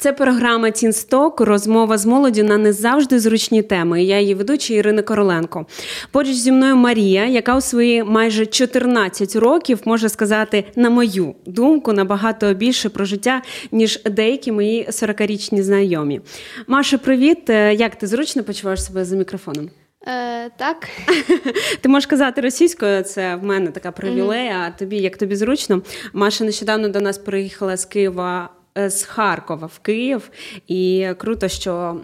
Це програма Тінсток, розмова з молоді на не завжди зручні теми. Я її ведуча Ірина Короленко. Поруч зі мною Марія, яка у свої майже 14 років може сказати, на мою думку, набагато більше про життя, ніж деякі мої 40-річні знайомі. Маша, привіт! Е, як ти зручно почуваєш себе за мікрофоном? Е, Так. Ти можеш казати російською, це в мене така привілея. Mm-hmm. А тобі як тобі зручно? Маша нещодавно до нас приїхала з Києва з Харкова в Київ, і круто, що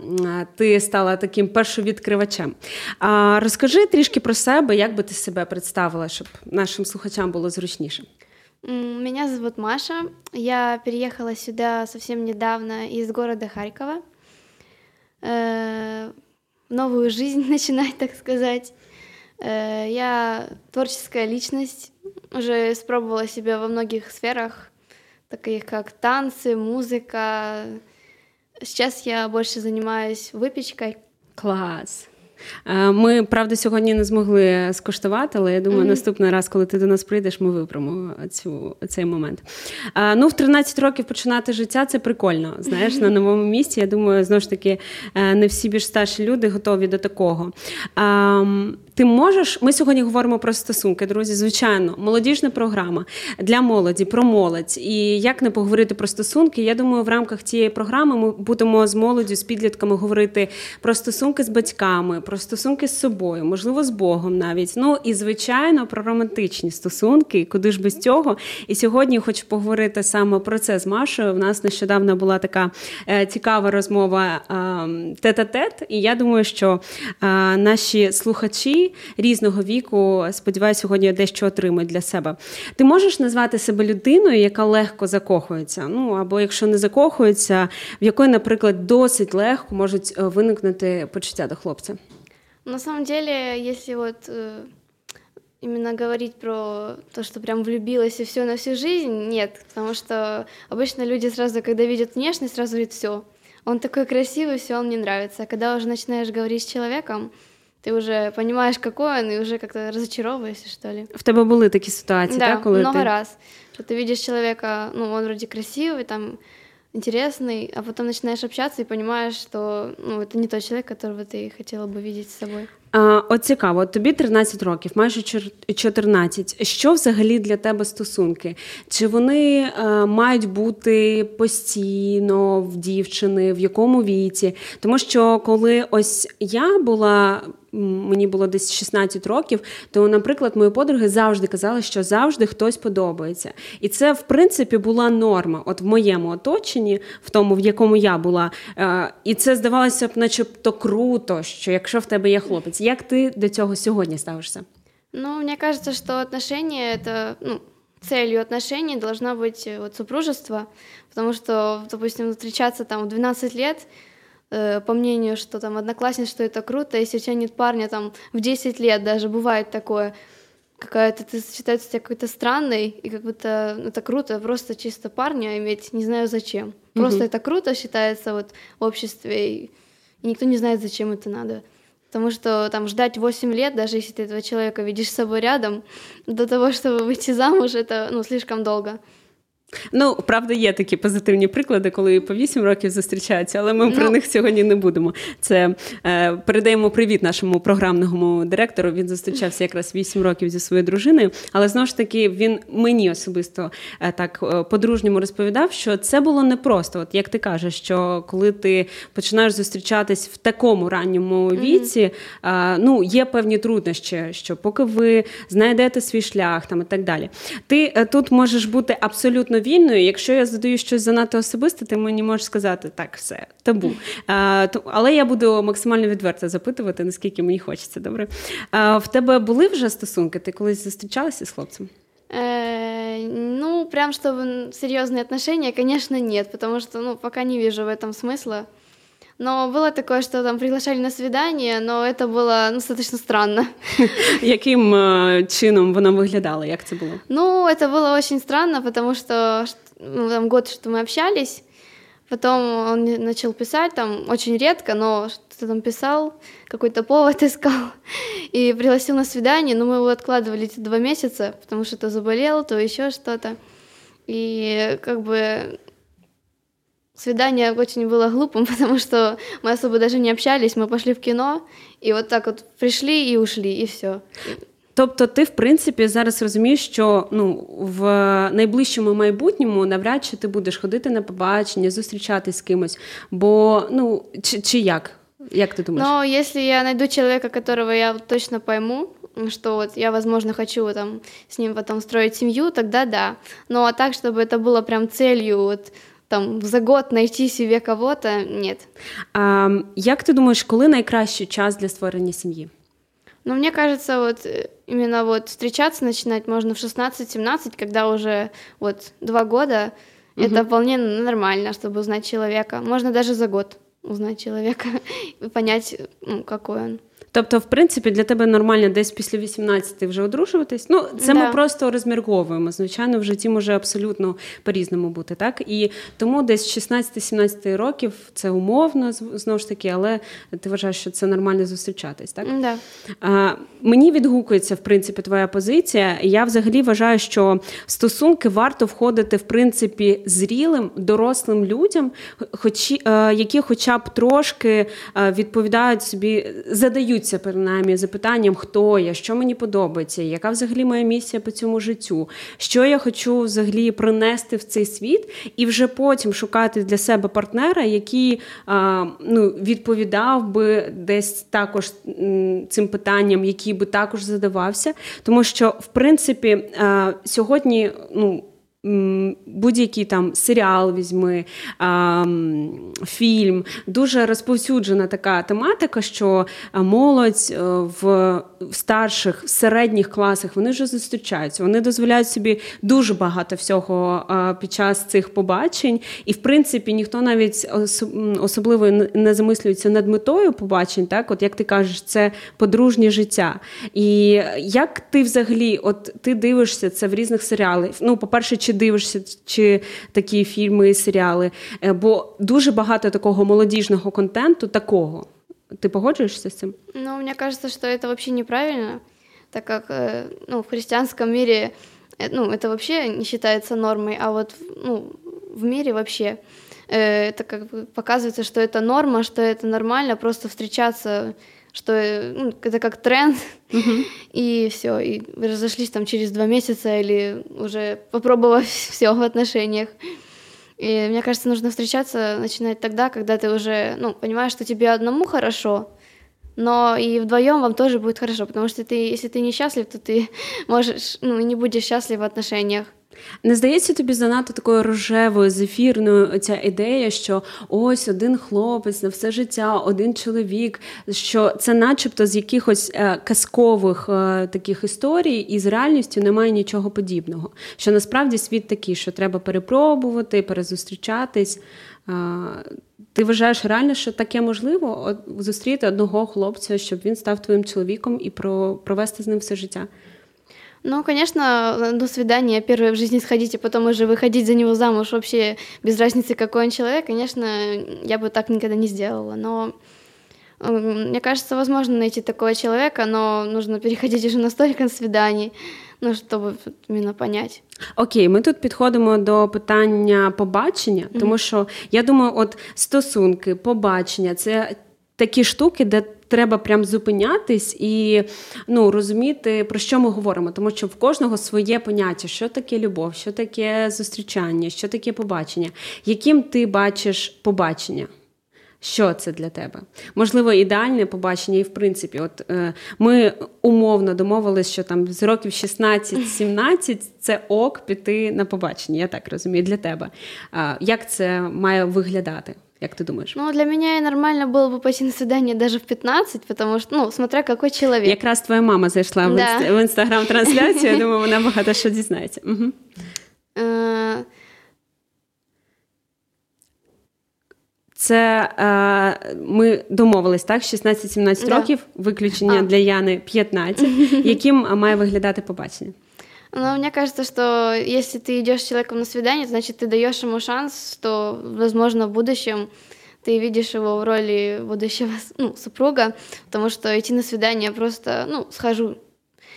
ти стала таким першовідкривачем. А розкажи трішки про себе, як би ти себе представила, щоб нашим слухачам було зручніше. Меня зовут Маша. Я переехала сюда совсем недавно из города Харькова. Э, новую жизнь начинать, так сказать. Э, я творческая личность, уже спробовала себя во многих сферах таких как танцы, музыка. Сейчас я больше занимаюсь выпечкой. Класс. Е, ми, правда, сьогодні не змогли скуштувати, але я думаю, mm-hmm. наступний раз, коли ти до нас прийдеш, ми виправимо цю, цей момент. А, е, ну, в 13 років починати життя це прикольно. Знаєш, mm-hmm. на новому місці. Я думаю, знову ж таки, е, не всі більш старші люди готові до такого. А, ти можеш, ми сьогодні говоримо про стосунки, друзі. Звичайно, молодіжна програма для молоді, про молодь. І як не поговорити про стосунки? Я думаю, в рамках цієї програми ми будемо з молоддю, з підлітками говорити про стосунки з батьками, про стосунки з собою, можливо, з Богом навіть. Ну і звичайно про романтичні стосунки, куди ж без цього. І сьогодні хочу поговорити саме про це з Машою. У нас нещодавно була така е, цікава розмова е, тет-а-тет, і я думаю, що е, наші слухачі різного віку, сподіваюся, сьогодні дещо отримають для себе. Ти можеш назвати себе людиною, яка легко закохується? Ну або якщо не закохується, в якої, наприклад, досить легко можуть виникнути почуття до хлопця? На самом деле, если вот э, именно говорить про то, что прям влюбилась и все на всю жизнь, нет, потому что обычно люди сразу, когда видят внешность, сразу говорят, все, он такой красивый, все, он мне нравится. А когда уже начинаешь говорить с человеком, ти вже розумієш, какой он, і вже як-то розочаровуєшся, що ли. В тебе були такі ситуації, да, так? Коли много ти... раз. Что ты видишь человека, ну, он вроде красивый, там, интересный, а потом начинаешь общаться и понимаешь, что ну, это не тот человек, которого ты хотела бы видеть с собой. А, От цікаво, тобі 13 років, майже 14. Що взагалі для тебе стосунки? Чи вони а, е, мають бути постійно в дівчини, в якому віці? Тому що коли ось я була мені було десь 16 років, то, наприклад, мої подруги завжди казали, що завжди хтось подобається. І це, в принципі, була норма. От в моєму оточенні, в тому, в якому я була. Е, і це здавалося б, начебто круто, що якщо в тебе є хлопець, як ти до цього сьогодні ставишся? Ну, мне кажется, что отношения это, ну, целью отношений должна быть э, вот супружество, потому что, допустим, встречаться там в 12 лет Э, по мнению, что там одноклассниц, что это круто, если у тебя нет парня там в 10 лет даже бывает такое, какая-то ты считается тебя какой-то странной, и как будто ну, это круто, просто чисто парня иметь, не знаю зачем. Просто mm-hmm. это круто считается вот в обществе, и, и никто не знает, зачем это надо. Потому что там ждать 8 лет, даже если ты этого человека видишь с собой рядом, до того, чтобы выйти замуж, это ну, слишком долго. Ну, правда, є такі позитивні приклади, коли по 8 років зустрічаються, але ми ну, про них сьогодні не будемо. Це е, передаємо привіт нашому програмному директору. Він зустрічався якраз 8 років зі своєю дружиною. Але знову ж таки, він мені особисто е, так е, по-дружньому розповідав, що це було непросто. От як ти кажеш, що коли ти починаєш зустрічатись в такому ранньому віці, е, ну є певні труднощі, що поки ви знайдете свій шлях там і так далі. Ти е, тут можеш бути абсолютно вільною. Якщо я задаю щось занадто особисте, ти мені можеш сказати так, все табу. А, то, Але я буду максимально відверто запитувати, наскільки мені хочеться. Добре. А, В тебе були вже стосунки? Ти колись зустрічалася з хлопцем? Э, ну, прям чтобы серьезные отношения, конечно, нет, потому что, ну, пока не вижу в этом смысла. Но было такое, что там приглашали на свидание, но это было ну, достаточно странно. Яким чином воно виглядало? Як це було? Ну, это было очень странно, потому что ну, там год, что мы общались, Потом он начал писать там очень редко, но что-то там писал, какой-то повод искал и пригласил на свидание, но мы его откладывали эти два месяца, потому что то заболел, то еще что-то. И как бы свидание очень было глупым, потому что мы особо даже не общались, мы пошли в кино, и вот так вот пришли и ушли, и все. Тобто, ти, в принципі, зараз розумієш, що ну в найближчому майбутньому навряд чи ти будеш ходити на побачення, зустрічатись з кимось. Бо ну чи, чи як? Як ти думаєш? Но если я найду человека, которого я точно пойму, что вот я, возможно, хочу там с ним потом строить семью, тогда да. Ну а так, чтобы это было прям целью вот там за год найти себе кого-то, нет. А, Як ти думаєш, коли найкращий час для створення сім'ї? Ну, мне кажется, вот э, именно вот встречаться начинать можно в 16-17, когда уже вот два года, угу. это вполне нормально, чтобы узнать человека. Можно даже за год узнать человека и понять, ну, какой он. Тобто, в принципі, для тебе нормально десь після 18 вже одружуватись. Ну, це да. ми просто розмірковуємо. Звичайно, в житті може абсолютно по-різному бути, так? І тому десь 16-17 років це умовно, знову ж таки, але ти вважаєш, що це нормально зустрічатись, так? Да. А, Мені відгукується, в принципі, твоя позиція. Я взагалі вважаю, що в стосунки варто входити, в принципі, зрілим, дорослим людям, хоч, які хоча б трошки відповідають собі, задають задаються принаймні запитанням, хто я, що мені подобається, яка взагалі моя місія по цьому життю, що я хочу взагалі принести в цей світ, і вже потім шукати для себе партнера, який а, ну, відповідав би десь також цим питанням, який би також задавався. Тому що, в принципі, а, сьогодні, ну будь-який там серіал візьми, фільм. Дуже розповсюджена така тематика, що молодь е, в старших, в середніх класах вони вже зустрічаються. Вони дозволяють собі дуже багато всього під час цих побачень. І, в принципі, ніхто навіть особливо не замислюється над метою побачень, так, от як ти кажеш, це подружнє життя. І як ти взагалі, от ти дивишся це в різних серіалах? Ну, по-перше, чи дивишся чи такі фільми і серіали. Е, бо дуже багато такого молодіжного контенту, такого. Ты погоджуешься с этим? Ну, мне кажется, что это вообще неправильно, так как э, ну, в христианском мире э, ну, это вообще не считается нормой, а вот ну, в мире вообще э, это как бы показывается, что это норма, что это нормально просто встречаться что ну, это как тренд, uh-huh. и все, и разошлись там через два месяца или уже попробовав все в отношениях. И мне кажется, нужно встречаться, начинать тогда, когда ты уже, ну, понимаешь, что тебе одному хорошо, но и вдвоем вам тоже будет хорошо, потому что ты, если ты несчастлив, то ты можешь, ну, не будешь счастлив в отношениях. Не здається тобі занадто такою рожевою, зефірною ця ідея, що ось один хлопець на все життя, один чоловік, що це, начебто, з якихось е, казкових е, таких історій, і з реальністю немає нічого подібного. Що насправді світ такий, що треба перепробувати, перезустрічатись. Е, ти вважаєш реально, що таке можливо зустріти одного хлопця, щоб він став твоїм чоловіком і провести з ним все життя? Ну, конечно, до свидания, первое в жизни сходить, и потом уже выходить за него замуж, вообще без разницы, какой он человек, конечно, я бы так никогда не сделала, но мне кажется, возможно найти такого человека, но нужно переходить уже на столько свиданий, ну, щоб іменно понять. Окей, ми тут підходимо до питання побачення, тому mm-hmm. що я думаю, от стосунки, побачення це такі штуки, де треба прям зупинятись і ну, розуміти, про що ми говоримо, тому що в кожного своє поняття, що таке любов, що таке зустрічання, що таке побачення, яким ти бачиш побачення. Що це для тебе? Можливо, ідеальне побачення, і в принципі, от е, ми умовно домовились, що там з років 16-17 це ок піти на побачення. Я так розумію, для тебе. Е, як це має виглядати? Як ты думаешь? Ну, для меня нормально было бы пойти на свидание даже в 15, потому что, ну, смотря какой человек. Якраз твоя мама зайшла да. в інстаграм-трансляцію, я думаю, вона багато що дізнається. Угу. Це е, ми домовились, так? 16-17 да. років, виключення да. для Яни 15. Яким має виглядати побачення? Но мне кажется, что если ты идешь с человеком на свидание, значит, ты даешь ему шанс, что, возможно, в будущем ты видишь его в роли будущего ну, супруга, потому что идти на свидание просто, ну, схожу.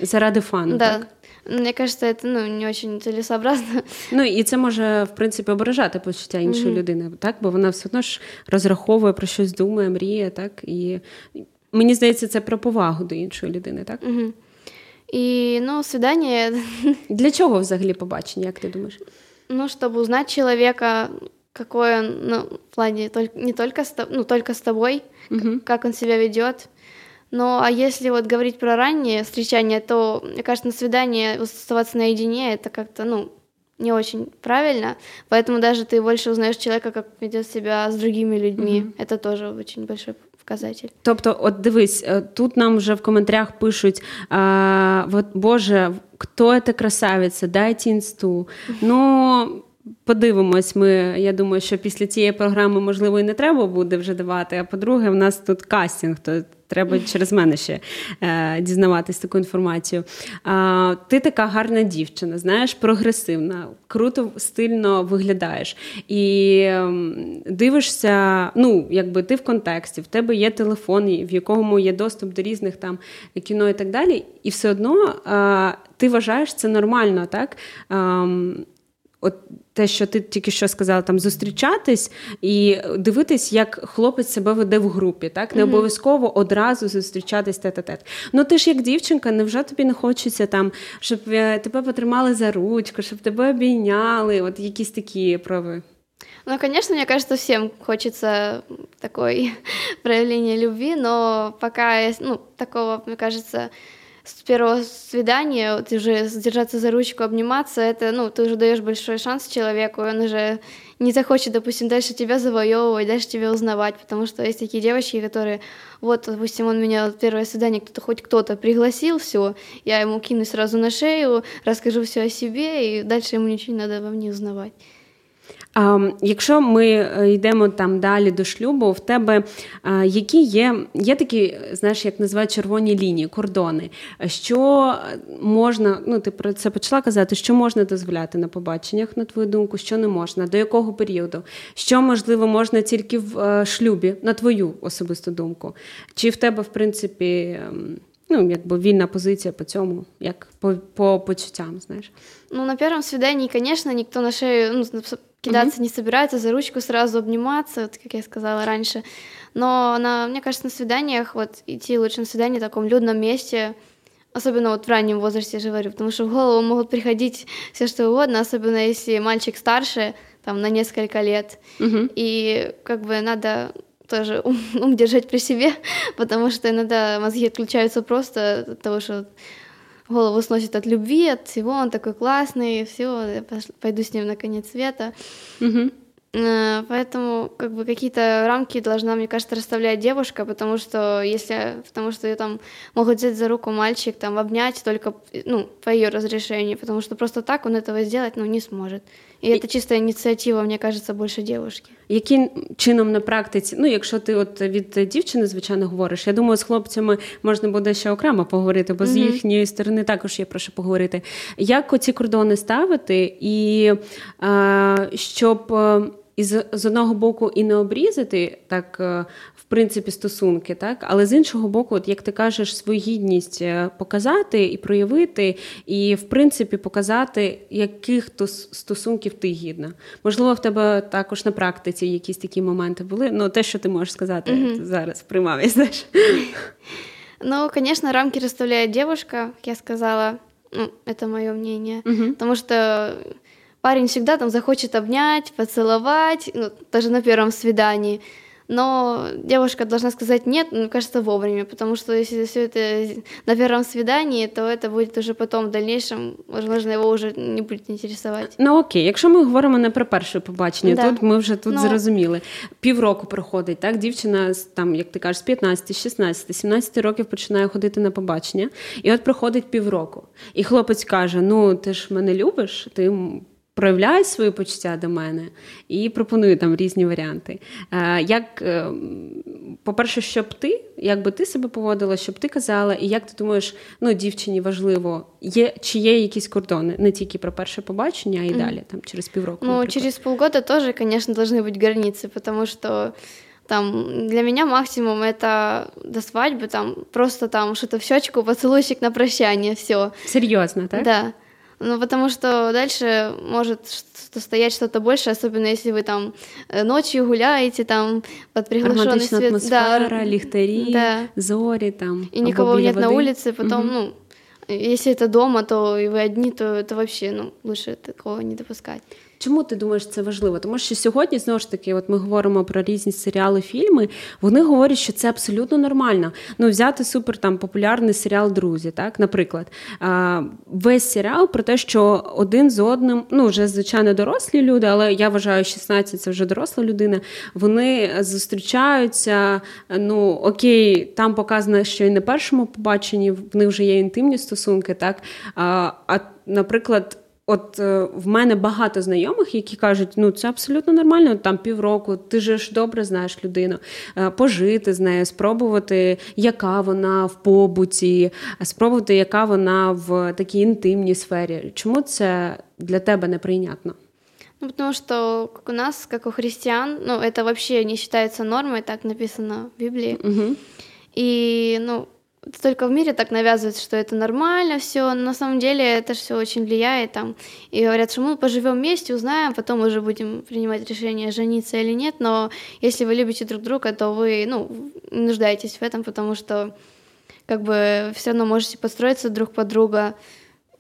Заради фану, да. так? Мне кажется, это ну, не очень целесообразно. Ну і це може в принципі ображати почуття іншої mm-hmm. людини, так? Бо вона все одно ж розраховує про щось думає, мріє, так? І мені здається, це про повагу до іншої людини, так? Mm-hmm. І ну, свидання. Для чого взагалі побачення, як ти думаєш? Ну, щоб узнать человека, какой он, ну, в плане не только с, ну, только с тобой, угу. как он себя ведет. Ну, а если вот говорить про раннее встречание, то, мне кажется, на свидание оставаться наедине, это как-то, ну, не очень правильно. Поэтому даже ты больше узнаешь человека, как ведет себя с другими людьми. Mm-hmm. Это тоже очень большой показатель. Тобто, от дивись, тут нам вже в коментарях пишуть: а, от, Боже, хто це красавиця, дайте інсту. Ну. Подивимось, ми. Я думаю, що після цієї програми, можливо, і не треба буде вже давати. А по-друге, в нас тут кастинг, то треба через мене ще е, дізнаватись таку інформацію. А, Ти така гарна дівчина, знаєш, прогресивна, круто, стильно виглядаєш. І е, дивишся, ну, якби ти в контексті, в тебе є телефон, в якому є доступ до різних там кіно і так далі. І все одно е, ти вважаєш це нормально, так? Ем, от те, що ти тільки що сказала, там зустрічатись і дивитись, як хлопець себе веде в групі, так не обов'язково одразу зустрічатись тет-а-тет. Ну ти ж як дівчинка, невже тобі не хочеться там, щоб е, тебе потримали за ручку, щоб тебе обійняли? От якісь такі прояви. Ну, конечно, мне кажется, всем хочется такой проявления любви, но пока, ну, такого, мне кажется, с первого свидания ты уже держаться за ручку, обниматься, это, ну, ты уже даешь большой шанс человеку, он уже не захочет, допустим, дальше тебя завоевывать, дальше тебя узнавать, потому что есть такие девочки, которые, вот, допустим, он меня первое свидание, кто-то хоть кто-то пригласил, все, я ему кинусь сразу на шею, расскажу все о себе, и дальше ему ничего не надо во мне узнавать. Якщо ми е, йдемо там далі до шлюбу, в тебе які є є такі, знаєш, як називають червоні лінії, кордони, що можна, ну ти про це почала казати, що можна дозволяти на побаченнях, на твою думку, що не можна, до якого періоду, що можливо можна тільки в е, шлюбі, на твою особисту думку, чи в тебе, в принципі. Ну, якби вільна позиція по цьому, як по по почуттям, знаєш. Ну, на первом свидании, конечно, никто на шею ну, кидаться mm-hmm. не собирается, за ручку сразу обниматься, вот, как я сказала раньше. Но на, мне кажется, на свиданиях вот идти лучше на свидание в таком людном месте, особенно вот в раннем возрасте, я же говорю, потому что в голову могут приходить все что угодно, особенно если мальчик старше, там, на несколько лет. Mm-hmm. И как бы надо тоже ум, ум держать при себе, потому что иногда мозги отключаются просто от того, что голову сносит от любви, от всего, он такой классный, все, я пойду с ним на конец света. Угу. Поэтому как бы какие-то рамки должна, мне кажется, расставлять девушка, потому что если, потому что ее там могут взять за руку мальчик, там обнять только, ну, по ее разрешению, потому что просто так он этого сделать, ну, не сможет. І це чиста ініціатива, мені кажеться, більше дівчинки. Яким чином на практиці, ну якщо ти от від дівчини, звичайно, говориш, я думаю, з хлопцями можна буде ще окремо поговорити, бо mm-hmm. з їхньої сторони також є про що поговорити. Як оці кордони ставити, і е, щоб і з, з одного боку і не обрізати так, е, в принципі, стосунки, так, але з іншого боку, от як ти кажеш, свою гідність е, показати і проявити, і в принципі показати, яких то стосунків ти гідна. Можливо, в тебе також на практиці якісь такі моменти були. Ну, те, що ти можеш сказати mm-hmm. зараз, приймав, знаєш. Ну, конечно, рамки расставляет девушка, как я сказала. Ну, это мое мнение. Угу. Потому что парень всегда там захочет обнять, поцеловать, ну, даже на первом свидании. Но девушка должна сказать нет, мне кажется, вовремя, потому что если все это на первом свидании, то это будет уже потом в дальнейшем, возможно, его уже не будет интересовать. Ну окей, якщо ми говоримо не про перше побачення, да. тут ми вже тут ну, зрозуміли. Півроку проходить, так? Дівчина там, як ти кажеш, з 15, 16, 17 років починає ходити на побачення, і от проходить півроку. І хлопець каже: Ну, ти ж мене любиш, ти проявляють свої почуття до мене і пропонують там різні варіанти. Е, як, е, по-перше, щоб ти, як би ти себе поводила, щоб ти казала, і як ти думаєш, ну, дівчині важливо, є, чи є якісь кордони, не тільки про перше побачення, а й далі, там, через півроку. Ну, наприклад. через полгода тоже, конечно, должны быть границы, потому что там для меня максимум это до свадьбы, там просто там что-то в щечку, поцелуйчик на прощание, все. Серйозно, так? Да. Ну, потому что дальше может что стоять что-то больше, особенно если вы там э, ночью гуляете, там под приглашенный Романтична свет. атмосфера, да, ліхтарі, да. зорі там. И або никого біля нет на води. улице, потом, Мгм. ну, если это дома, то и вы одни, то это вообще, ну, лучше такого не допускать. Чому ти думаєш це важливо? Тому що сьогодні знову ж таки, от ми говоримо про різні серіали, фільми. Вони говорять, що це абсолютно нормально. Ну, взяти супер там популярний серіал Друзі, так, наприклад, а, весь серіал про те, що один з одним, ну вже звичайно дорослі люди, але я вважаю, 16 – це вже доросла людина. Вони зустрічаються. Ну окей, там показано, що і на першому побаченні в них вже є інтимні стосунки, так а, а наприклад. От е, в мене багато знайомих, які кажуть, ну це абсолютно нормально, там півроку, ти же ж добре знаєш людину, Е, пожити з нею, спробувати, яка вона в побуті, спробувати, яка вона в такій інтимній сфері. Чому це для тебе неприйнятно? Ну, потому что как у нас, как у христиан, ну, это вообще не считается нормой, так написано в Библии. Угу. И, ну, только в мире так навязывается, что это нормально все. На самом деле это все очень влияет там. И говорят, что мы поживем вместе, узнаем, потом уже будем принимать решение, жениться или нет. Но если вы любите друг друга, то вы, ну, нуждаетесь в этом, потому что как бы все равно можете подстроиться друг под друга.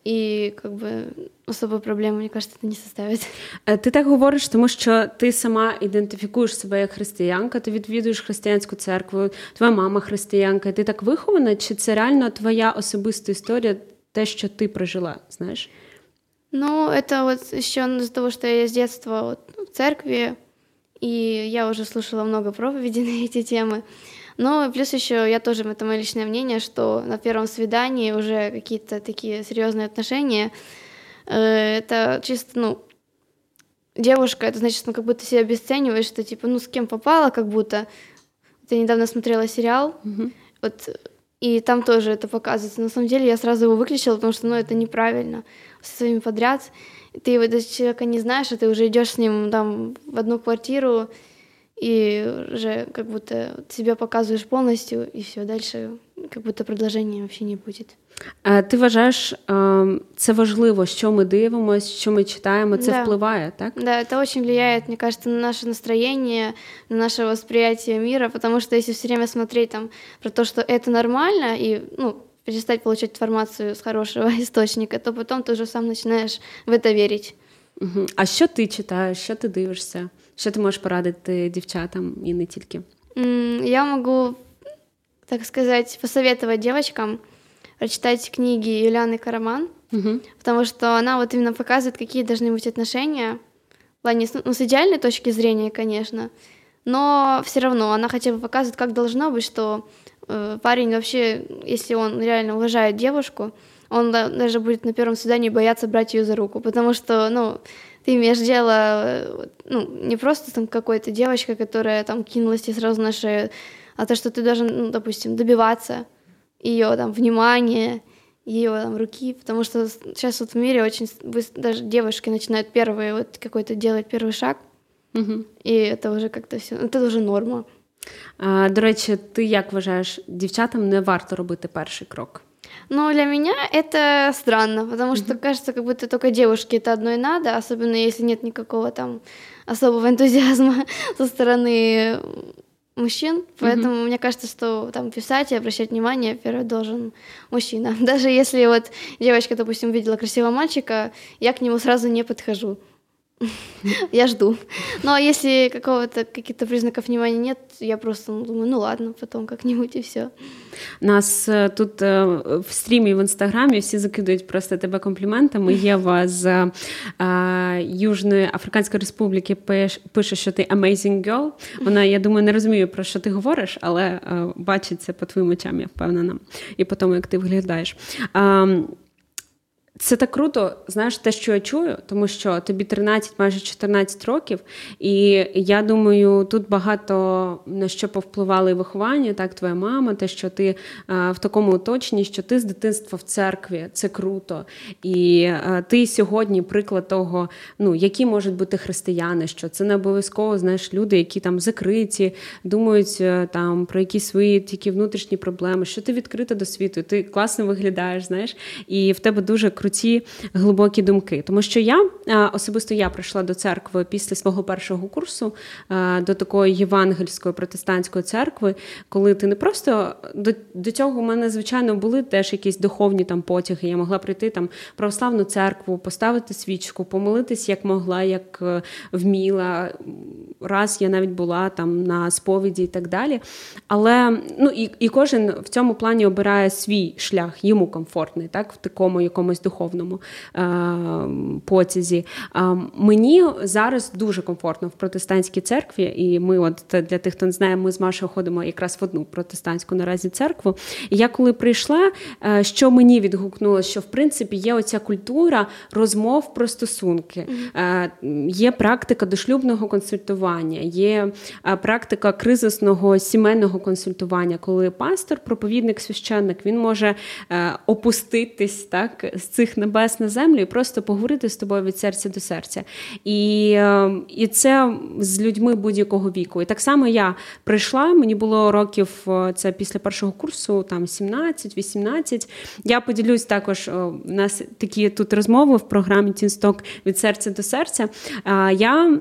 И как бы особой проблемы, мне кажется, это не составит. Е, Ти так говориш, тому що ти сама ідентифікуєш себе як християнка, ти відвідуєш християнську церкву, твоя мама християнка. Ти так вихована, чи це реально твоя особиста історія, те, що ти прожила? Знаєш? Ну, это вот еще из-за того, что я с детства вот, ну, в церкви, и я уже слушала много проповедей на эти темы. Но и плюс еще я тоже, это мое личное мнение, что на первом свидании уже какие-то такие серьезные отношения, э, это чисто, ну, девушка, это значит, ну, как будто себя обесцениваешь, что типа, ну, с кем попала, как будто. Я недавно смотрела сериал, Угу. вот, и там тоже это показывается. На самом деле я сразу его выключила, потому что, ну, это неправильно. Со своими подряд. Ты вот даже человека не знаешь, а ты уже идешь с ним там в одну квартиру, и уже как будто себя показываешь полностью, и все, дальше как будто продолжения вообще не будет. Е, Ти вважаєш, е, це важливо, що ми дивимося, що ми читаємо, це Да. впливає, так? Да, это очень влияет, мне кажется, на наше настроение, на наше восприятие мира, потому что если все время смотреть там про то, что это нормально, и ну, перестать получать информацию с хорошего источника, то потом ты уже сам начинаешь в это верить. Угу. А що ти читаєш, що ти дивишся? Що ти можеш порадити дівчатам і не тільки? М, Я могу, так сказать, посоветовать девочкам прочитать книги Юлианы Караман, Угу. потому что она вот именно показывает, какие должны быть отношения, в плане, ну, с идеальной точки зрения, конечно, но все равно она хотя бы показывает, как должно быть, что э, парень вообще, если он реально уважает девушку, он да- даже будет на первом свидании бояться брать ее за руку, потому что, ну, ты имеешь дело, э, ну, не просто там какой-то девочка, которая там кинулась тебе сразу на шею, а то, что ты должен, ну, допустим, добиваться ее там внимания, ее там руки, потому что сейчас вот в мире очень с- быс- даже девушки начинают первые вот какой-то делать первый шаг, Угу. и это уже как-то все, это уже норма. А, до речі, ти як вважаєш, дівчатам не варто робити перший крок? Но для меня это странно, потому что кажется, как будто только девушке это одно и надо, особенно если нет никакого там особого энтузиазма со стороны мужчин. Поэтому мне кажется, что там писать и обращать внимание первый должен мужчина. Даже если вот девочка, допустим, видела красивого мальчика, я к нему сразу не подхожу. Я жду. Ну а если какого-то каких-то признаков внимания нет, я просто ну, думаю, ну ладно, потом как-нибудь и все. Нас тут в стрімі в інстаграмі всі закидують просто тебе компліментами. Єва з Южної Африканської Республіки пише, що ти amazing girl. Вона, я думаю, не розуміє, про що ти говориш, але е, бачить це по твоїм очам, я впевнена, і по тому, як ти виглядаєш. Це так круто, знаєш, те, що я чую, тому що тобі 13, майже 14 років, і я думаю, тут багато на що повпливали виховання, так, твоя мама, те, що ти а, в такому оточенні, що ти з дитинства в церкві, це круто. І а, ти сьогодні приклад того, ну, які можуть бути християни, що це не обов'язково знаєш, люди, які там закриті, думають е, там про якісь свої тільки внутрішні проблеми, що ти відкрита до світу, ти класно виглядаєш, знаєш, і в тебе дуже круто круті глибокі думки. Тому що я особисто я прийшла до церкви після свого першого курсу до такої євангельської протестантської церкви, коли ти не просто до до цього у мене, звичайно, були теж якісь духовні там потяги. Я могла прийти там православну церкву, поставити свічку, помолитись як могла, як е, вміла. Раз я навіть була там на сповіді і так далі. Але ну і і кожен в цьому плані обирає свій шлях, йому комфортний, так, в такому якомусь духовному е, потязі. Мені зараз дуже комфортно в протестантській церкві, і ми, от для тих, хто не знає, ми з Машою ходимо якраз в одну протестантську наразі церкву. І я коли прийшла, е, що мені відгукнулося, що в принципі є оця культура розмов про стосунки, mm-hmm. є практика дошлюбного консультування, є практика кризисного сімейного консультування, коли пастор, проповідник, священник, він може опуститись так з цих небес на землю і просто поговорити з тобою від серця до серця. І е, і це з людьми будь-якого віку. І так само я прийшла, мені було років е, це після першого курсу, там 17-18. Я поділюсь також. У нас такі тут розмови в програмі Тінсток від серця до серця. Я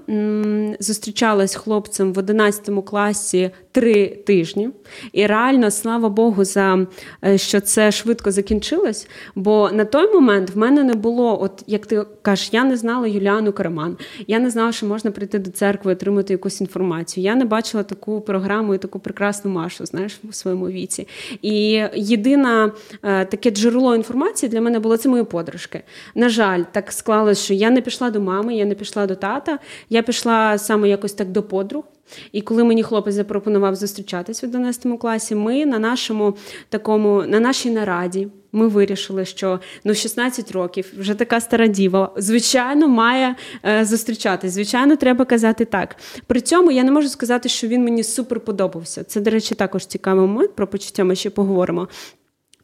зустрічалась хлопцем в 11 класі три тижні. І реально, слава Богу, за е, що це швидко закінчилось. Бо на той момент в мене не було, от як ти кажеш, я не знала Юліану Караман, я не знала, що можна прийти до церкви, отримати якусь інформацію. Я не бачила таку програму і таку прекрасну Машу, знаєш, у своєму віці. І єдине таке джерело інформації для мене було це мої подружки. На жаль, так склалось, що я не пішла до мами, я не пішла до тата, я пішла саме якось так до подруг. І коли мені хлопець запропонував зустрічатись в 11 класі, ми на нашому такому, на нашій нараді ми вирішили, що ну 16 років вже така стара діва, звичайно, має е, зустрічатись. Звичайно, треба казати так. При цьому я не можу сказати, що він мені супер подобався. Це, до речі, також цікавий момент про почуття. Ми ще поговоримо.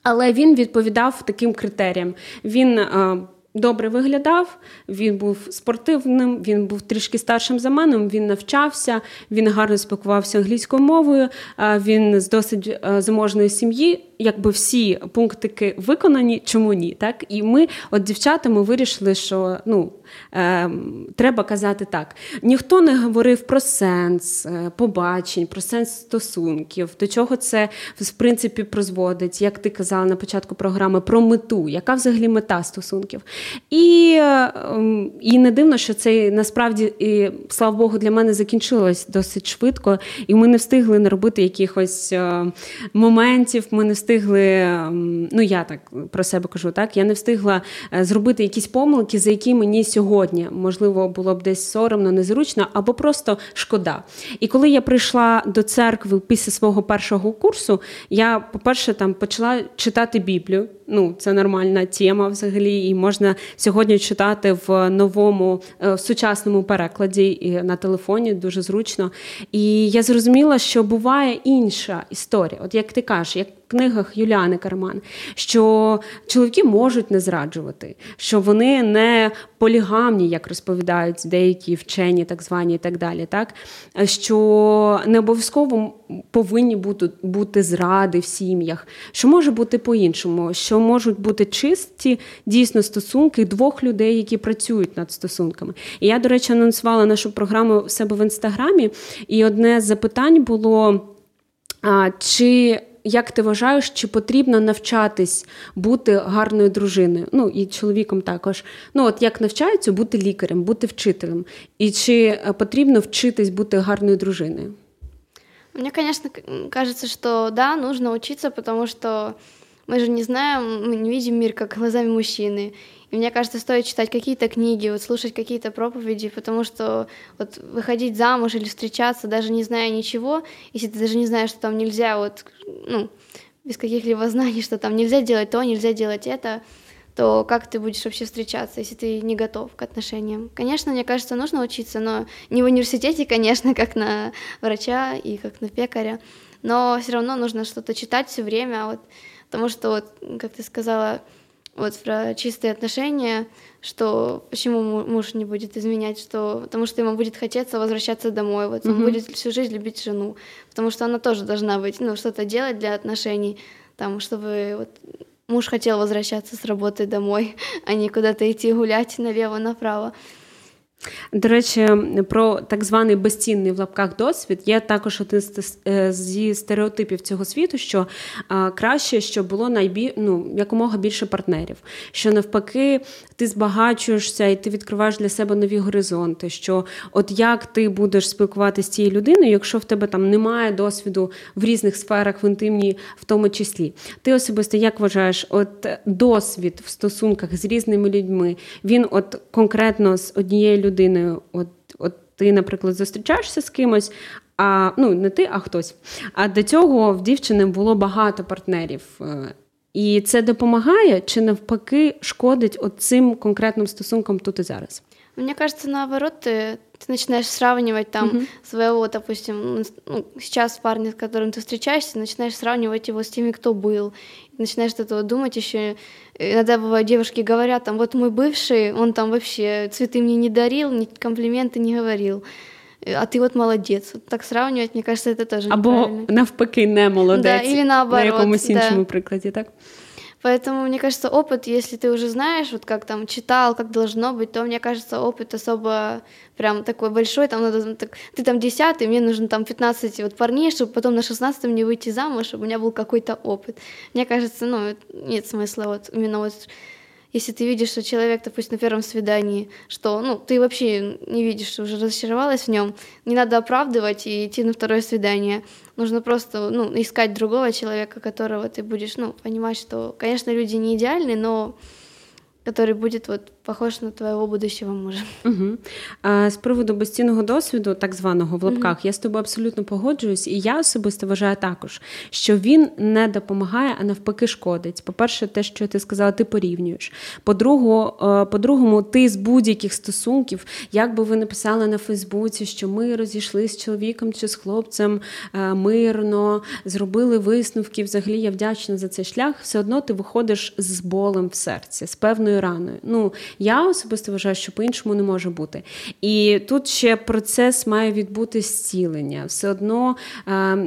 Але він відповідав таким критеріям. Він е, добре виглядав, він був спортивним, він був трішки старшим за мене, він навчався, він гарно спілкувався англійською мовою, він з досить е, заможної сім'ї якби всі пунктики виконані, чому ні? Так? І ми, от дівчата, ми вирішили, що ну, е, треба казати так. Ніхто не говорив про сенс е, побачень, про сенс стосунків, до чого це в принципі призводить, як ти казала на початку програми, про мету, яка взагалі мета стосунків. І е, і не дивно, що це насправді, і, слава Богу, для мене закінчилось досить швидко, і ми не встигли не робити якихось е, моментів, ми не встигли встигли, ну я так про себе кажу, так я не встигла е, зробити якісь помилки, за які мені сьогодні можливо було б десь соромно, незручно або просто шкода. І коли я прийшла до церкви після свого першого курсу, я, по-перше, там почала читати Біблію. Ну, це нормальна тема взагалі, і можна сьогодні читати в новому е, в сучасному перекладі і на телефоні дуже зручно. І я зрозуміла, що буває інша історія. От як ти кажеш, як в книгах Юліани Карман, що чоловіки можуть не зраджувати, що вони не полігамні, як розповідають деякі вчені, так звані і так далі. Так? Що не обов'язково повинні бути бути зради в сім'ях, що може бути по-іншому, що можуть бути чисті дійсно стосунки двох людей, які працюють над стосунками. І я, до речі, анонсувала нашу програму в себе в інстаграмі, і одне з запитань було. А, Чи як ти вважаєш, чи потрібно навчатись бути гарною дружиною? Ну і чоловіком також. Ну от як навчаються бути лікарем, бути вчителем, і чи е, потрібно вчитись бути гарною дружиною? Мне, конечно, кажется, что да, нужно учиться, потому что мы же не знаем, мы не видим мир как глазами мужчины. И мне кажется, стоит читать какие-то книги, вот слушать какие-то проповеди, потому что вот выходить замуж или встречаться, даже не зная ничего, если ты даже не знаешь, что там нельзя, вот, ну, без каких-либо знаний, что там нельзя делать то, нельзя делать это, то как ты будешь вообще встречаться, если ты не готов к отношениям? Конечно, мне кажется, нужно учиться, но не в университете, конечно, как на врача и как на пекаря, но все равно нужно что-то читать все время, вот, потому что, вот, как ты сказала, вот про чистые отношения, что почему муж не будет изменять, что потому что ему будет хотеться возвращаться домой, вот он будет всю жизнь любить жену, потому что она тоже должна быть, ну что-то делать для отношений, там, чтобы вот муж хотел возвращаться с работы домой, а не куда-то идти гулять налево-направо. До речі, про так званий безцінний в лапках досвід є також один е, зі стереотипів цього світу, що краще, щоб було найбі... ну, якомога більше партнерів. Що навпаки, ти збагачуєшся і ти відкриваєш для себе нові горизонти. Що от як ти будеш спілкуватися з цією людиною, якщо в тебе там немає досвіду в різних сферах, в інтимній, в тому числі. Ти особисто як вважаєш, от досвід в стосунках з різними людьми, він от конкретно з однією людиною людиною, от от ти, наприклад, зустрічаєшся з кимось, а ну не ти, а хтось. А до цього в дівчини було багато партнерів. Е, і це допомагає чи навпаки шкодить цим конкретним стосункам тут і зараз? Мне кажется, наоборот, ты, ты начинаешь сравнивать там mm-hmm. своего, допустим, ну, сейчас парня, с которым ты встречаешься, начинаешь сравнивать его с теми, кто был. Начинаешь от этого думать еще. Иногда бывают девушки говорят, там, вот мой бывший, он там вообще цветы мне не дарил, ни комплименты не говорил. А ти от молодець. От так сравнивать, мне кажется, это тоже Або навпаки, не молодець. Да, или наоборот, на якомусь іншому да. прикладі, так? Поэтому, мне кажется, опыт, если ты уже знаешь, вот как там читал, как должно быть, то, мне кажется, опыт особо прям такой большой, там надо, так, ты там десятый, мне нужно там 15 вот парней, чтобы потом на 16 мне выйти замуж, чтобы у меня был какой-то опыт. Мне кажется, ну, нет смысла вот именно вот если ты видишь, что человек, допустим, на первом свидании, что, ну, ты вообще не видишь, уже разочаровалась в нем, не надо оправдывать и идти на второе свидание. Нужно просто, ну, искать другого человека, которого ты будешь, ну, понимать, что, конечно, люди не идеальны, но который будет вот похож на твоего будущего мужа. Угу. А, З приводу безцінного досвіду, так званого в лапках, угу. я з тобою абсолютно погоджуюсь, і я особисто вважаю також, що він не допомагає, а навпаки, шкодить. По-перше, те, що ти сказала, ти порівнюєш. По-другому, ти з будь-яких стосунків, як би ви написали на Фейсбуці, що ми розійшлися з чоловіком чи з хлопцем е, мирно, зробили висновки. Взагалі я вдячна за цей шлях. Все одно ти виходиш з болем в серці, з певною раною. Ну, я особисто вважаю, що по-іншому не може бути. І тут ще процес має відбути зцілення. Все одно е,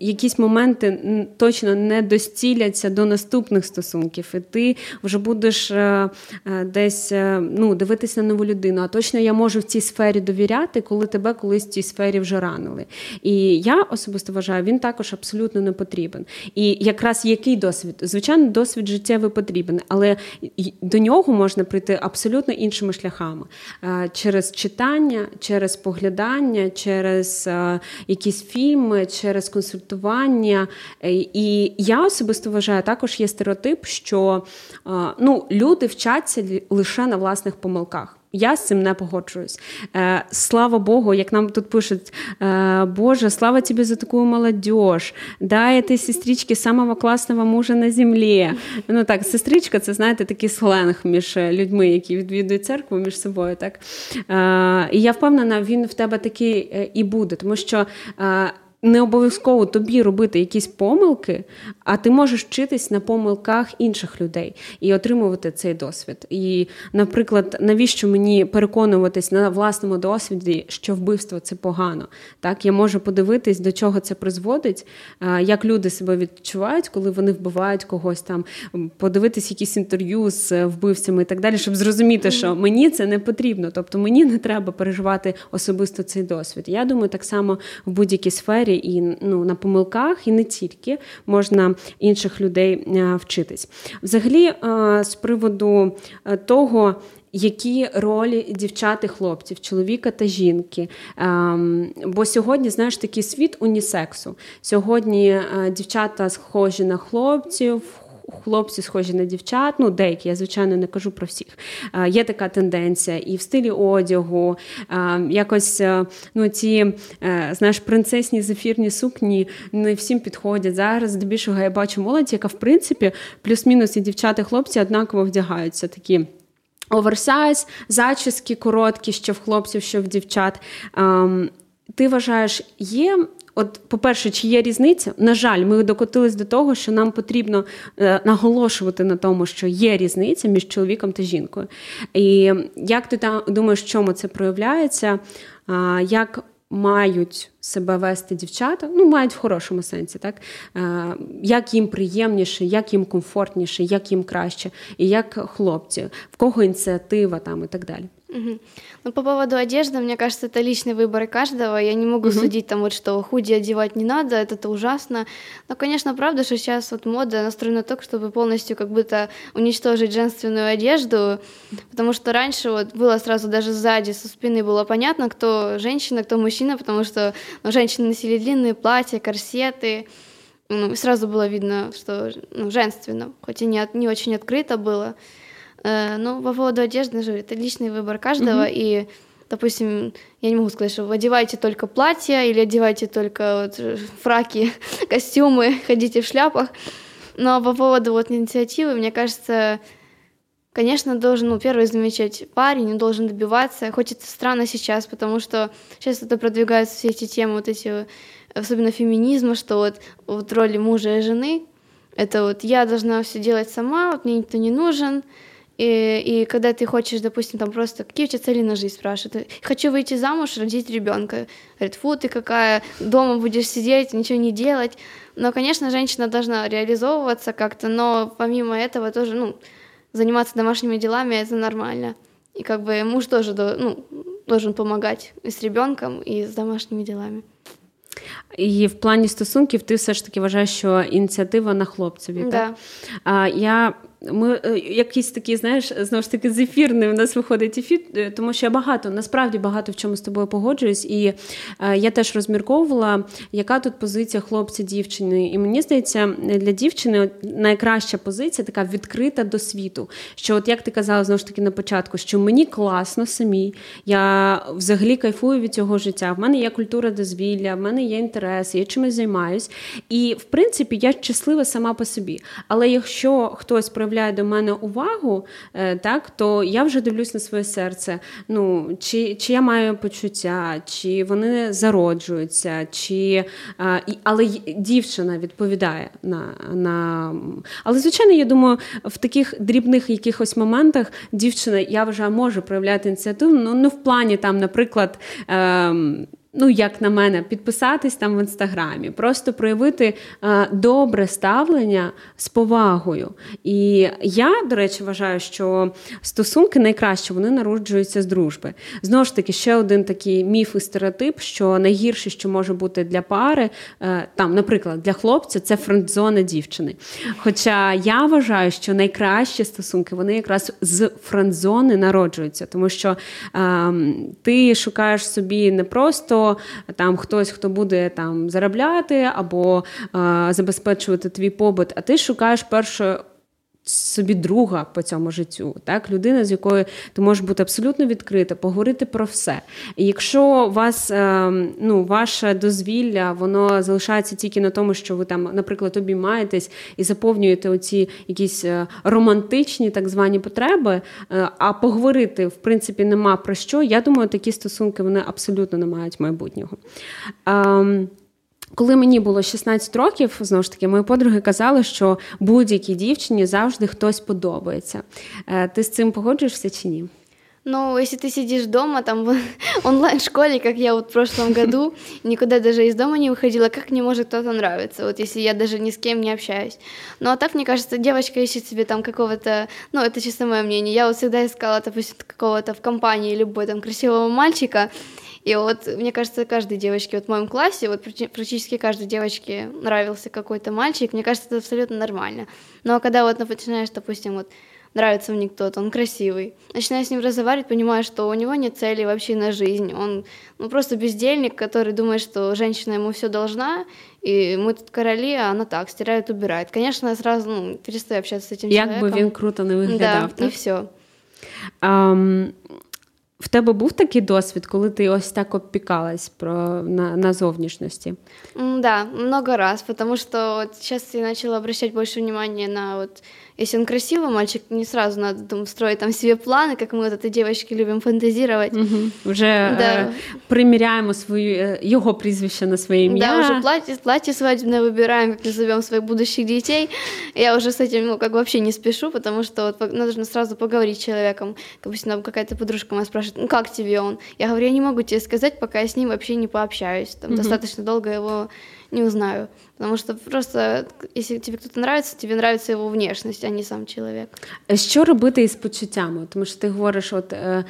якісь моменти точно не достіляться до наступних стосунків, і ти вже будеш е, е, десь е, ну, дивитися на нову людину. А точно я можу в цій сфері довіряти, коли тебе колись в цій сфері вже ранили. І я особисто вважаю, він також абсолютно не потрібен. І якраз який досвід? Звичайно, досвід життєвий потрібен, але до нього можна прийти абсолютно іншими шляхами е, через читання, через поглядання, через е, якісь фільми, через консультування. Е, і я особисто вважаю, також є стереотип, що ну, люди вчаться лише на власних помилках. Я з цим не погоджуюсь. Е, Слава Богу, як нам тут пишуть, е, Боже, слава тобі за таку молодежь, дай ти сестрички самого класного мужа на землі. Ну так, сестричка, це знаєте, такий сленг між людьми, які відвідують церкву між собою. Так? Е, І я впевнена, він в тебе такий е, і буде, тому що. Е, не обов'язково тобі робити якісь помилки, а ти можеш вчитись на помилках інших людей і отримувати цей досвід. І, наприклад, навіщо мені переконуватись на власному досвіді, що вбивство це погано? Так, я можу подивитись, до чого це призводить, як люди себе відчувають, коли вони вбивають когось там, подивитись якісь інтерв'ю з вбивцями і так далі, щоб зрозуміти, що мені це не потрібно. Тобто мені не треба переживати особисто цей досвід. Я думаю, так само в будь-якій сфері сфері і ну, на помилках, і не тільки можна інших людей е, вчитись. Взагалі, е, з приводу е, того. Які ролі дівчат і хлопців, чоловіка та жінки? Ем, бо сьогодні, знаєш, такий світ унісексу. Сьогодні дівчата схожі на хлопців, хлопці схожі на дівчат. Ну, деякі, я звичайно не кажу про всіх. Є така тенденція і в стилі одягу, якось ну, ці знаєш, принцесні зефірні сукні не всім підходять. Зараз здебільшого я бачу молодь, яка в принципі плюс-мінус і дівчата, і хлопці однаково вдягаються такі. Оверсайз, зачіски короткі, що в хлопців, що в дівчат. Ти вважаєш, є. От, по-перше, чи є різниця? На жаль, ми докотились до того, що нам потрібно е, наголошувати на тому, що є різниця між чоловіком та жінкою. І як ти там думаєш, в чому це проявляється? Як мають себе вести дівчата, ну мають в хорошому сенсі, так е, як їм приємніше, як їм комфортніше, як їм краще, і як хлопці, в кого ініціатива там і так далі. Угу. Ну, по поводу одежды, мне кажется, это личный выбор каждого. Я не могу угу. судить там вот, что худи одевать не надо, это, это ужасно. Но, конечно, правда, что сейчас вот мода настроена так, чтобы полностью как будто уничтожить женственную одежду, потому что раньше вот было сразу даже сзади, со спины было понятно, кто женщина, кто мужчина, потому что ну, женщины носили длинные платья, корсеты, ну, сразу было видно, что ну, женственно, хоть и не, не очень открыто было. Э, ну, по поводу одежды, же, это личный выбор каждого, mm-hmm. и допустим, я не могу сказать, что вы одевайте только платья или одевайте только вот э, фраки, костюмы, ходите в шляпах. Но по поводу вот инициативы, мне кажется, конечно, должен, ну, первый замечать парень, он должен добиваться, хоть это странно сейчас, потому что сейчас это продвигаются все эти темы, вот эти, особенно феминизма, что вот, вот роли мужа и жены, это вот я должна все делать сама, вот мне никто не нужен, и, и когда ты хочешь, допустим, там просто какие у тебя цели на жизнь спрашивают, хочу выйти замуж, родить ребенка. Говорит, фу, ты какая, дома будешь сидеть, ничего не делать. Но, конечно, женщина должна реализовываться как-то, но помимо этого тоже, ну, заниматься домашними делами это нормально. И как бы муж тоже ну, должен помогать и с ребенком, и с домашними делами. І в плані стосунків ти все ж таки вважаєш, що ініціатива на хлопцеві. Да. Так? А, Я ми е, якийсь такий, знаєш, знову ж таки зефірний в нас виходить ефір, е, тому що я багато, насправді багато в чому з тобою погоджуюсь, і е, я теж розмірковувала, яка тут позиція хлопця дівчини. І мені здається, для дівчини найкраща позиція така відкрита до світу. Що, от як ти казала знову ж таки на початку, що мені класно самі, я взагалі кайфую від цього життя. В мене є культура дозвілля, в мене є інтереси, я чимось займаюсь. І в принципі я щаслива сама по собі. Але якщо хтось проявляє до мене увагу, е, так то я вже дивлюсь на своє серце. Ну чи чи я маю почуття, чи вони зароджуються, чи але дівчина відповідає на на. Але звичайно, я думаю, в таких дрібних якихось моментах дівчина я вважаю, може проявляти ініціативу, ну не в плані там, наприклад. Ем, Ну, як на мене, підписатись там в інстаграмі, просто проявити е, добре ставлення з повагою. І я, до речі, вважаю, що стосунки найкраще вони народжуються з дружби. Знову ж таки, ще один такий міф і стереотип, що найгірше, що може бути для пари, е, там, наприклад, для хлопця, це френдзона дівчини. Хоча я вважаю, що найкращі стосунки вони якраз з френдзони народжуються, тому що е, ти шукаєш собі не просто там хтось, хто буде там заробляти або е, забезпечувати твій побут, а ти шукаєш перше. Собі друга по цьому життю, так, людина, з якою ти можеш бути абсолютно відкрита, поговорити про все. І якщо вас, е, ну, ваше дозвілля, воно залишається тільки на тому, що ви там, наприклад, обіймаєтесь і заповнюєте оці якісь е, романтичні так звані потреби, е, а поговорити, в принципі, нема про що. Я думаю, такі стосунки вони абсолютно не мають майбутнього. Коли мені було 16 років, знову ж таки, мої подруги казали, що будь-якій дівчині завжди хтось подобається. Е, ти з цим погоджуєшся чи ні? Ну, если ты сидишь дома, там в онлайн-школе, как я вот в прошлом году, никуда даже из дома не выходила, как мне может кто-то нравиться, вот если я даже ни с кем не общаюсь. Ну, а так, мне кажется, девочка ищет себе там какого-то, ну, это чисто мое мнение, я вот всегда искала, допустим, какого-то в компании любой там красивого мальчика, и вот, мне кажется, каждой девочке, вот в моем классе, вот практически каждой девочке нравился какой-то мальчик, мне кажется, это абсолютно нормально. Но когда вот начинаешь, допустим, вот нравится мне кто-то, он красивый. Начинаю с ним разговаривать, понимаю, что у него нет цели вообще на жизнь. Он ну, просто бездельник, который думает, что женщина ему все должна, и мы тут короли, а она так, стирает, убирает. Конечно, я сразу ну, перестаю общаться с этим Як человеком. би він круто не виглядав. Да, и все. Um, в тебе був такий досвід, коли ти ось так обпікалась про на, на зовнішності? Да, много раз, потому что вот сейчас я начала обращать больше внимания на вот если он красивый мальчик, не сразу надо там, строить там себе планы, как мы вот этой девочки любим фантазировать. Угу. Вже Да. е, приміряємо свою, е, його прізвище на своє ім'я. Да, уже платье, платье свадебное выбираем, как назовем своих будущих детей. Я уже с этим, ну, как бы вообще не спешу, потому что вот по- нужно сразу поговорить с человеком. Допустим, там какая-то подружка моя спрашивает, ну, как тебе он? Я говорю, я не могу тебе сказать, пока я с ним вообще не пообщаюсь. Там достаточно долго его не узнаю. Потому что просто, если тебе кто-то нравится, тебе нравится его внешность, а не сам человек. Що робити із почуттями? Тому що ти говориш, от е,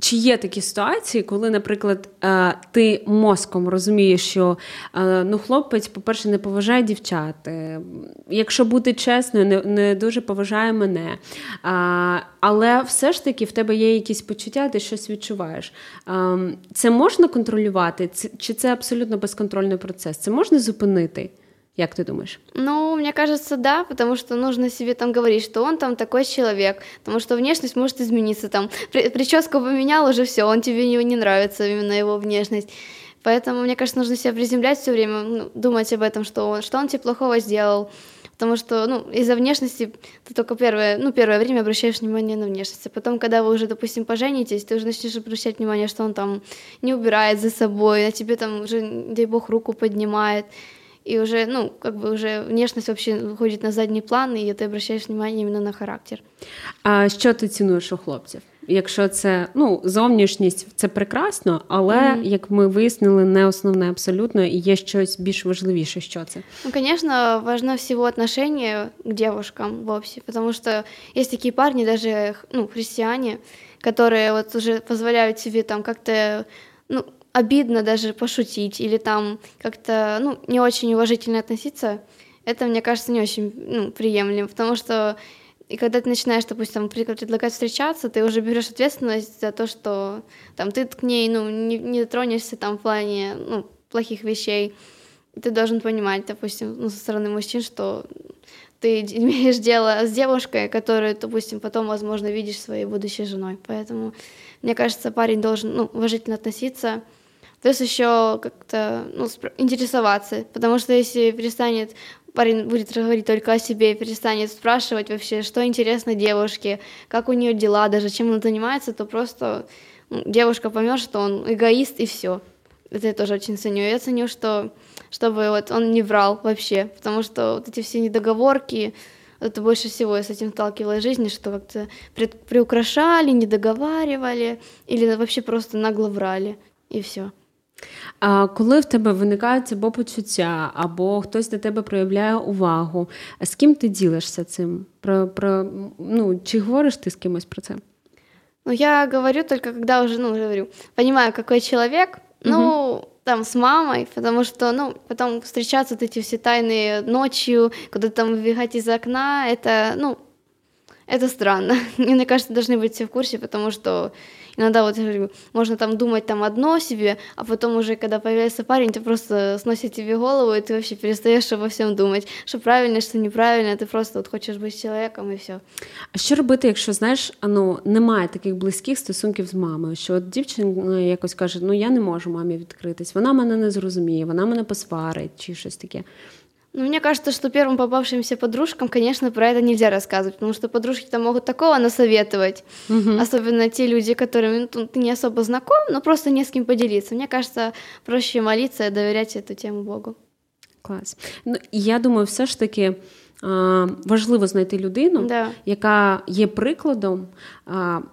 чи є такі ситуації, коли, наприклад, е, ти мозком розумієш, що е, ну, хлопець, по-перше, не поважає дівчат, е, якщо бути чесною, не, не дуже поважає мене. Але все ж таки в тебе є якісь почуття, ти щось відчуваєш. Це можна контролювати? Чи це абсолютно безконтрольний процес? Це можна зупинити? Як ти думаєш? Ну, мне кажется, да, потому что нужно себе там говорить, что он там такой человек, потому что внешность может измениться, там, при- прическу поменял, уже все, он тебе не, не нравится, именно его внешность. Поэтому, мне кажется, нужно себя приземлять все время, ну, думать об этом, что он, что он тебе плохого сделал, потому что, ну, из-за внешности ты только первое, ну, первое время обращаешь внимание на внешность, а потом, когда вы уже, допустим, поженитесь, ты уже начнешь обращать внимание, что он там не убирает за собой, а тебе там уже, дай бог, руку поднимает, и уже, ну, как бы уже внешность вообще выходит на задний план, и ты обращаешь внимание именно на характер. А що ти цінуєш у хлопців? Якщо це ну зовнішність, це прекрасно, але як ми вияснили, не основне абсолютно, і є щось більш важливіше. Що це? Ну, конечно, важно всего отношение к девушкам вовсе, потому что есть такие парни, даже ну, христиане, которые вот уже позволяют себе там как-то, ну, обидно даже пошутить или там как-то, ну, не очень уважительно относиться. Это, мне кажется, не очень ну, приемлемо, потому что и когда ты начинаешь, допустим, пред- предлагать встречаться, ты уже берешь ответственность за то, что там ты к ней, ну, не, не дотронешься там в плане, ну, плохих вещей. Ты должен понимать, допустим, ну, со стороны мужчин, что ты имеешь дело с девушкой, которую, допустим, потом, возможно, видишь своей будущей женой. Поэтому, мне кажется, парень должен, ну, уважительно относиться, плюс еще как-то, ну, интересоваться, потому что если перестанет парень будет говорить только о себе перестанет спрашивать вообще, что интересно девушке, как у нее дела, даже чем она занимается, то просто ну, девушка поймет, что он эгоист и все. Это я тоже очень ценю. Я ценю, что чтобы вот он не врал вообще, потому что вот эти все недоговорки, это больше всего я с этим сталкивалась в жизни, что как-то приукрашали, не договаривали или вообще просто нагло врали, и все. А коли в тебе виникають або почуття, або хтось до тебе проявляє увагу, з ким ти ділишся цим? Про, про, ну, чи говориш ти з кимось про це? Ну, я говорю только когда уже, ну, говорю, понимаю, какой человек, ну, там, с мамой, потому что, ну, потом встречаться вот эти все тайные ночью, куда там выбегать из окна, это, ну, это странно. И мне кажется, должны быть все в курсе, потому что иногда вот, я говорю, можно там думать там одно себе, а потом уже, когда появляется парень, ты просто сносит тебе голову, и ты вообще перестаешь обо всем думать, что правильно, что неправильно, ты просто вот хочешь быть с человеком, и все. А що робити, якщо знаєш, ну немає таких близьких стосунків з мамою? Що от дівчина якось каже: ну я не можу мамі відкритись, вона мене не зрозуміє, вона мене посварить чи щось таке. Ну, мне кажется, что первым попавшимся подружкам, конечно, про это нельзя рассказывать, потому что подружки там могут такого насоветовать, особенно те люди, которыми ну, ты не особо знаком, но просто не с кем поделиться. Мне кажется, проще молиться и доверять эту тему Богу. Клас. Ну я думаю, все ж таки. а, Важливо знайти людину, Да. яка є прикладом.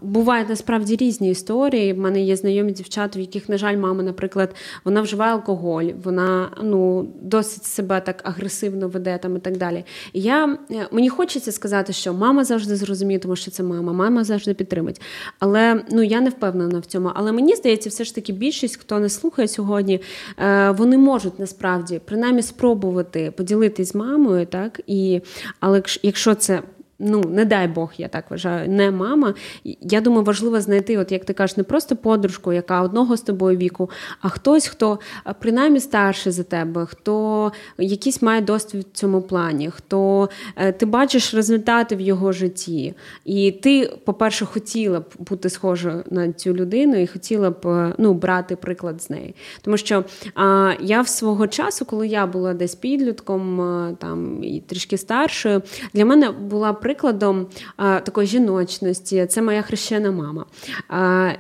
Бувають насправді різні історії. В мене є знайомі дівчата, в яких, на жаль, мама, наприклад, вона вживає алкоголь, вона ну досить себе так агресивно веде там і так далі. Я е, мені хочеться сказати, що мама завжди зрозуміє, тому що це мама, мама завжди підтримить. Але ну я не впевнена в цьому. Але мені здається, все ж таки більшість, хто не слухає сьогодні, е, вони можуть насправді принаймні спробувати поділитись з мамою, так і але якщо це ну не дай Бог, я так вважаю, не мама. Я думаю, важливо знайти, от як ти кажеш, не просто подружку, яка одного з тобою віку, а хтось, хто принаймні старший за тебе, хто якийсь має досвід в цьому плані, хто е, ти бачиш результати в його житті. І ти, по-перше, хотіла б бути схожою на цю людину і хотіла б е, ну, брати приклад з неї. Тому що а, я в свого часу, коли я була десь підлітком, е, там і трішки старшою, для мене була прикладом такої жіночності. Це моя хрещена мама.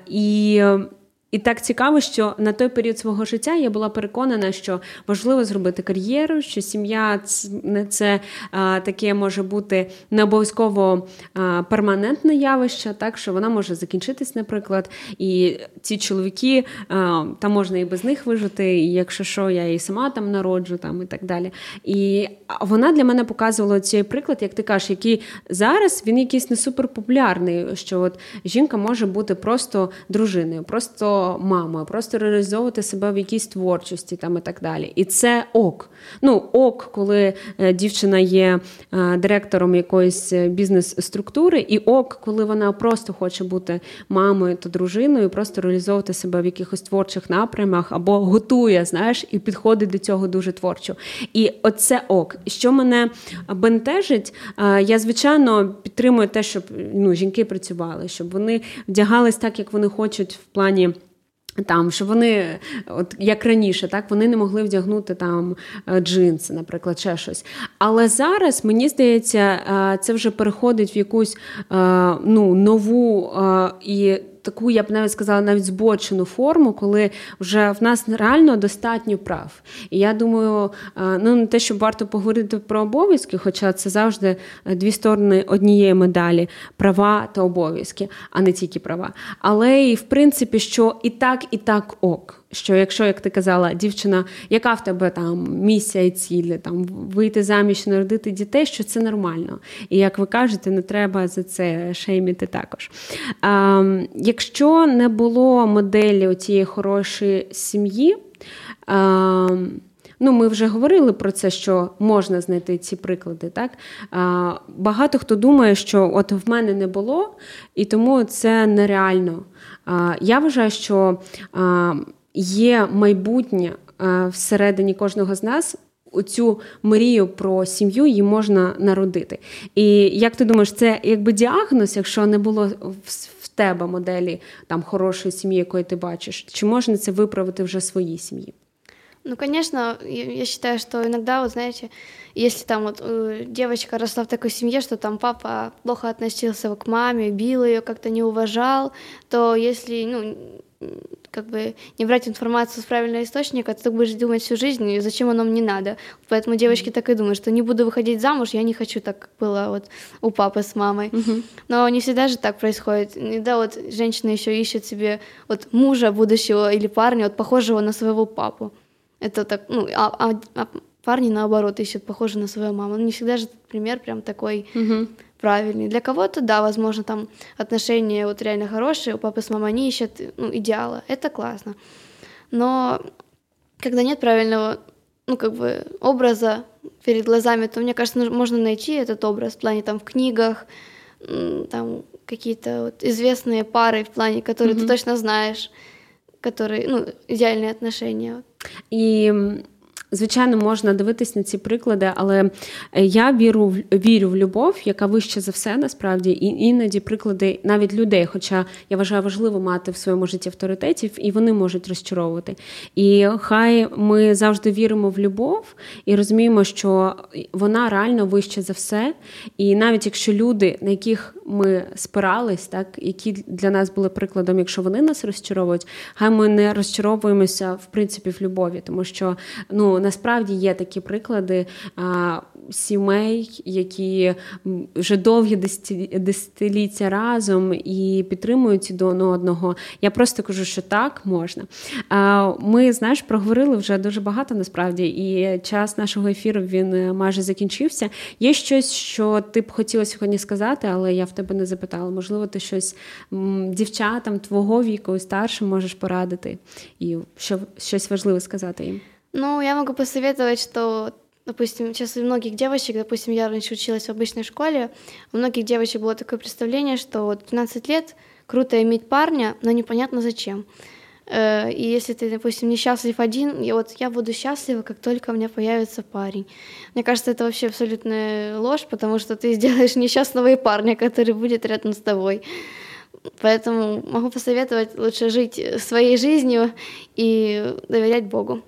І і так цікаво, що на той період свого життя я була переконана, що важливо зробити кар'єру, що сім'я не це а, таке може бути не обов'язково а, перманентне явище, так що вона може закінчитись, наприклад. І ці чоловіки а, там можна і без них вижити, і якщо що, я і сама там народжу, там і так далі. І вона для мене показувала цей приклад, як ти кажеш, який зараз він якийсь не суперпопулярний, що от жінка може бути просто дружиною, просто мама, просто реалізовувати себе в якійсь творчості там і так далі. І це ок. Ну, ок, коли е, дівчина є е, директором якоїсь е, бізнес-структури, і ок, коли вона просто хоче бути мамою та дружиною, просто реалізовувати себе в якихось творчих напрямах або готує, знаєш, і підходить до цього дуже творчо. І оце ок. Що мене бентежить, я звичайно підтримую те, щоб ну, жінки працювали, щоб вони вдягались так, як вони хочуть в плані. Там, що вони, от як раніше, так вони не могли вдягнути там е, джинси, наприклад, ще щось. Але зараз мені здається, е, це вже переходить в якусь е, ну, нову і таку, я б навіть сказала, навіть збочену форму, коли вже в нас реально достатньо прав. І я думаю, е, ну не те, щоб варто поговорити про обов'язки, хоча це завжди е, дві сторони однієї медалі права та обов'язки, а не тільки права. Але і в принципі, що і так, і так ок що якщо, як ти казала, дівчина, яка в тебе там місія і цілі, там вийти заміж, народити дітей, що це нормально. І як ви кажете, не треба за це шейміти також. А, Якщо не було моделі цієї хорошої сім'ї, Ну, ми вже говорили про це, що можна знайти ці приклади. Так Багато хто думає, що от в мене не було, і тому це нереально. Я вважаю, що є майбутнє всередині кожного з нас. Оцю мрію про сім'ю її можна народити. І як ти думаєш, це якби діагноз, якщо не було в тебе моделі там хорошої сім'ї, якої ти бачиш, чи можна це виправити вже своїй сім'ї? Ну, конечно, я считаю, что иногда, вот знаете, если там вот э, девочка росла в такой семье, что там папа плохо относился к маме, бил ее, как-то не уважал, то если, ну, как бы не брать информацию с правильного источника, ты так будешь думать всю жизнь, и зачем оно мне надо. Поэтому девочки так и думают, что не буду выходить замуж, я не хочу так, как было вот у папы с мамой. Но не всегда же так происходит. Иногда вот женщина еще ищет себе вот мужа будущего или парня, вот похожего на своего папу. Это так, ну, а, а, а парни наоборот ищут похожего на свою маму. Ну, не всегда же пример прям такой правильный. Для кого-то, да, возможно, там отношения вот реально хорошие, у папы с мамой не ищут ну, идеала, это классно. Но когда нет правильного, ну, как бы, образа перед глазами, то, мне кажется, можно найти этот образ в плане там в книгах, там какие-то вот известные пары в плане, которые mm-hmm. ты точно знаешь, которые, ну, идеальные отношения. И Звичайно, можна дивитись на ці приклади, але е, я віру вірю в любов, яка вища за все насправді, і іноді приклади навіть людей. Хоча я вважаю важливо мати в своєму житті авторитетів, і вони можуть розчаровувати. І хай ми завжди віримо в любов і розуміємо, що вона реально вища за все. І навіть якщо люди, на яких ми спирались, так які для нас були прикладом, якщо вони нас розчаровують, хай ми не розчаровуємося в принципі в любові, тому що ну насправді є такі приклади а, сімей, які вже довгі десятиліття разом і підтримують до одного. Я просто кажу, що так можна. А, Ми знаєш, проговорили вже дуже багато насправді, і час нашого ефіру він е, майже закінчився. Є щось, що ти б хотіла сьогодні сказати, але я в тебе не запитала. Можливо, ти щось дівчатам твого віку старшим можеш порадити і що щось важливе сказати їм. Ну, я могу посоветовать, что допустим, сейчас у многих девочек, допустим, я раньше училась в обычной школе, у многих девочек было такое представление, что вот 15 лет круто иметь парня, но непонятно зачем. Э, и если ты, допустим, несчастлив один, и вот я буду счастлива, как только у меня появится парень. Мне кажется, это вообще абсолютная ложь, потому что ты сделаешь несчастного и парня, который будет рядом с тобой. Поэтому могу посоветовать лучше жить своей жизнью и доверять Богу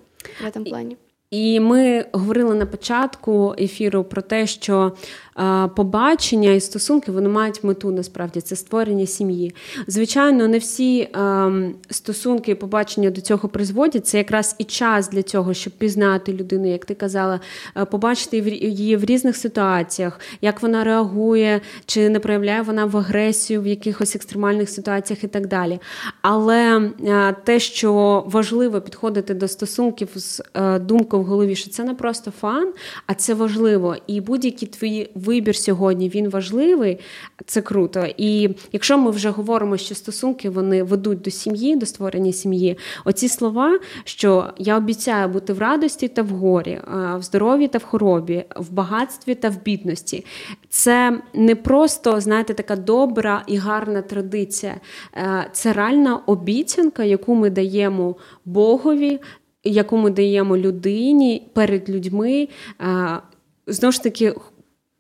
в этом плане. І ми говорили на початку ефіру про те, що побачення і стосунки вони мають мету насправді це створення сім'ї. Звичайно, не всі стосунки і побачення до цього призводять. Це якраз і час для цього, щоб пізнати людину, як ти казала, побачити її в різних ситуаціях, як вона реагує, чи не проявляє вона в агресію в якихось екстремальних ситуаціях і так далі. Але те, що важливо підходити до стосунків з е, думкою в голові, що це не просто фан, а це важливо. І будь-які твої вибір сьогодні він важливий, це круто. І якщо ми вже говоримо, що стосунки вони ведуть до сім'ї, до створення сім'ї, оці слова, що я обіцяю бути в радості та в горі, в здоров'ї та в хоробі, в багатстві та в бідності, це не просто, знаєте, така добра і гарна традиція, е, це реальна обіцянка, яку ми даємо Богові. Яку ми даємо людині перед людьми, е, знову ж таки,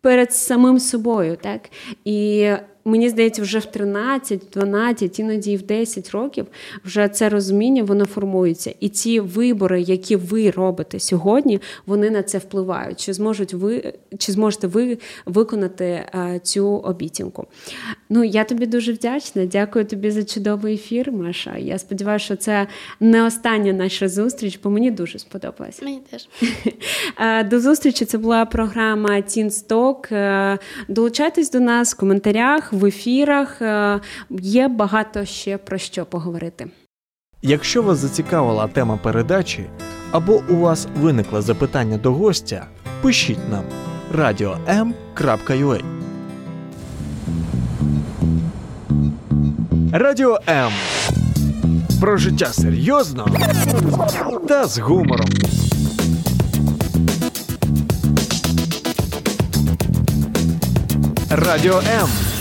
перед самим собою, так? І мені здається, вже в 13, 12, іноді і в 10 років вже це розуміння воно формується. І ці вибори, які ви робите сьогодні, вони на це впливають. Чи зможуть ви, чи зможете ви виконати а, е, цю обіцянку? Ну я тобі дуже вдячна. Дякую тобі за чудовий ефір, Маша. Я сподіваюся, що це не остання наша зустріч, бо мені дуже сподобалось. Мені теж е, до зустрічі. Це була програма Тінсток. Е, долучайтесь до нас в коментарях в ефірах. Е, є багато ще про що поговорити. Якщо вас зацікавила тема передачі або у вас виникло запитання до гостя, пишіть нам radio.m.ua Радіо М. Про життя серйозно та з гумором. Радіо М.